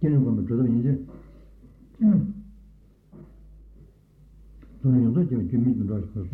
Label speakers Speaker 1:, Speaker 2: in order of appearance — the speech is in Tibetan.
Speaker 1: 되는 건 저도 이제 음 저는 요새 좀 재미있는 거 하고 싶어서